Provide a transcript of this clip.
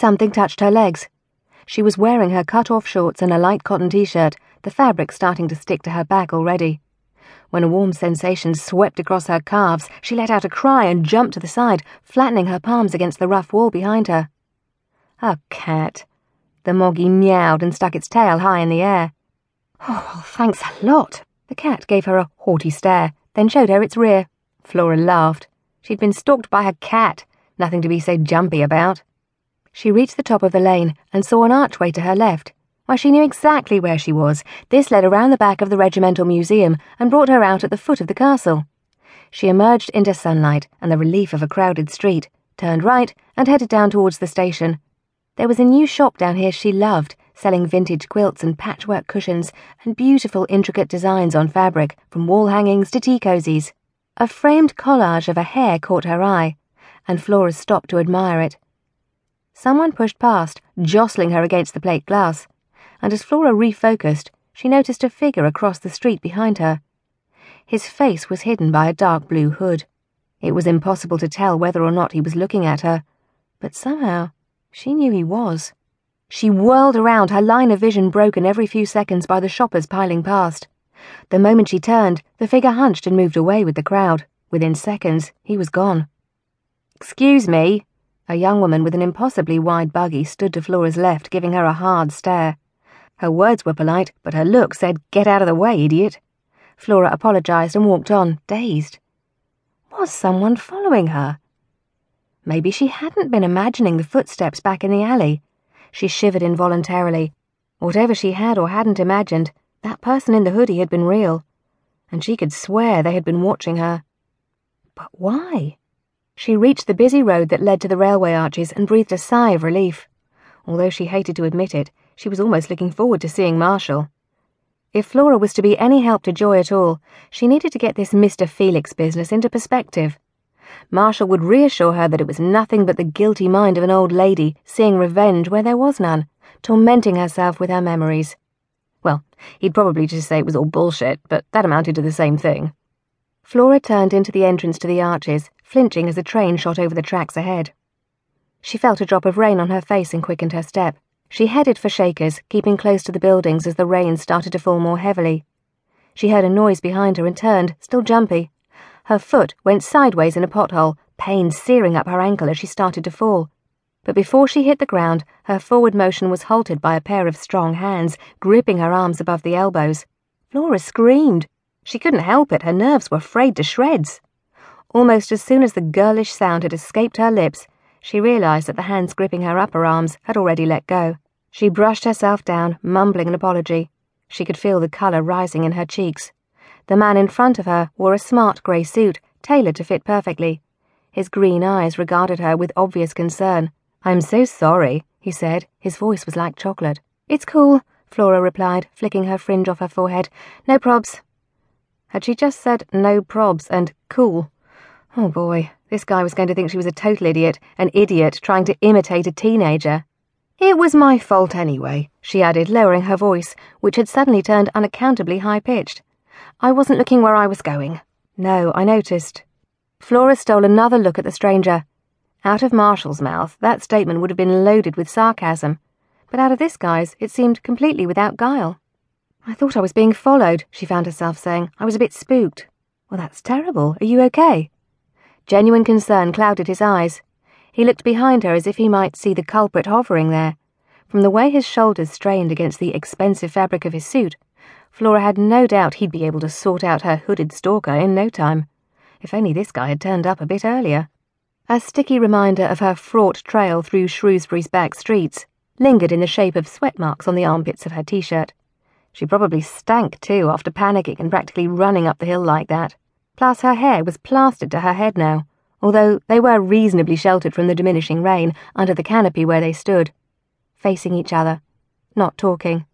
Something touched her legs. She was wearing her cut-off shorts and a light cotton t-shirt, the fabric starting to stick to her back already. When a warm sensation swept across her calves, she let out a cry and jumped to the side, flattening her palms against the rough wall behind her. A cat. The moggy meowed and stuck its tail high in the air. Oh, thanks a lot. The cat gave her a haughty stare, then showed her its rear. Flora laughed. She'd been stalked by a cat, nothing to be so jumpy about. She reached the top of the lane and saw an archway to her left. Why, she knew exactly where she was. This led around the back of the regimental museum and brought her out at the foot of the castle. She emerged into sunlight and the relief of a crowded street, turned right, and headed down towards the station. There was a new shop down here she loved, selling vintage quilts and patchwork cushions and beautiful intricate designs on fabric, from wall hangings to tea cozies. A framed collage of a hare caught her eye, and Flora stopped to admire it. Someone pushed past, jostling her against the plate glass and as Flora refocused, she noticed a figure across the street behind her. His face was hidden by a dark blue hood. It was impossible to tell whether or not he was looking at her, but somehow she knew he was. She whirled around, her line of vision broken every few seconds by the shoppers piling past. The moment she turned, the figure hunched and moved away with the crowd. Within seconds, he was gone. Excuse me. A young woman with an impossibly wide buggy stood to Flora's left, giving her a hard stare. Her words were polite, but her look said, Get out of the way, idiot. Flora apologized and walked on, dazed. Was someone following her? Maybe she hadn't been imagining the footsteps back in the alley. She shivered involuntarily. Whatever she had or hadn't imagined, that person in the hoodie had been real, and she could swear they had been watching her. But why? She reached the busy road that led to the railway arches and breathed a sigh of relief. Although she hated to admit it, she was almost looking forward to seeing Marshall. If Flora was to be any help to Joy at all, she needed to get this Mr. Felix business into perspective. Marshall would reassure her that it was nothing but the guilty mind of an old lady seeing revenge where there was none, tormenting herself with her memories. Well, he'd probably just say it was all bullshit, but that amounted to the same thing. Flora turned into the entrance to the arches, flinching as a train shot over the tracks ahead. She felt a drop of rain on her face and quickened her step. She headed for Shakers, keeping close to the buildings as the rain started to fall more heavily. She heard a noise behind her and turned, still jumpy. Her foot went sideways in a pothole, pain searing up her ankle as she started to fall. But before she hit the ground, her forward motion was halted by a pair of strong hands, gripping her arms above the elbows. Flora screamed. She couldn't help it, her nerves were frayed to shreds. Almost as soon as the girlish sound had escaped her lips, she realized that the hands gripping her upper arms had already let go. She brushed herself down, mumbling an apology. She could feel the colour rising in her cheeks. The man in front of her wore a smart grey suit, tailored to fit perfectly. His green eyes regarded her with obvious concern. I'm so sorry, he said. His voice was like chocolate. It's cool, Flora replied, flicking her fringe off her forehead. No probs. Had she just said no probs and cool? Oh boy, this guy was going to think she was a total idiot, an idiot trying to imitate a teenager. It was my fault anyway, she added, lowering her voice, which had suddenly turned unaccountably high pitched. I wasn't looking where I was going. No, I noticed. Flora stole another look at the stranger. Out of Marshall's mouth, that statement would have been loaded with sarcasm, but out of this guy's, it seemed completely without guile. I thought I was being followed, she found herself saying. I was a bit spooked. Well, that's terrible. Are you okay? Genuine concern clouded his eyes. He looked behind her as if he might see the culprit hovering there. From the way his shoulders strained against the expensive fabric of his suit, Flora had no doubt he'd be able to sort out her hooded stalker in no time. If only this guy had turned up a bit earlier. A sticky reminder of her fraught trail through Shrewsbury's back streets lingered in the shape of sweat marks on the armpits of her t-shirt. She probably stank too after panicking and practically running up the hill like that. Plus, her hair was plastered to her head now, although they were reasonably sheltered from the diminishing rain under the canopy where they stood, facing each other, not talking.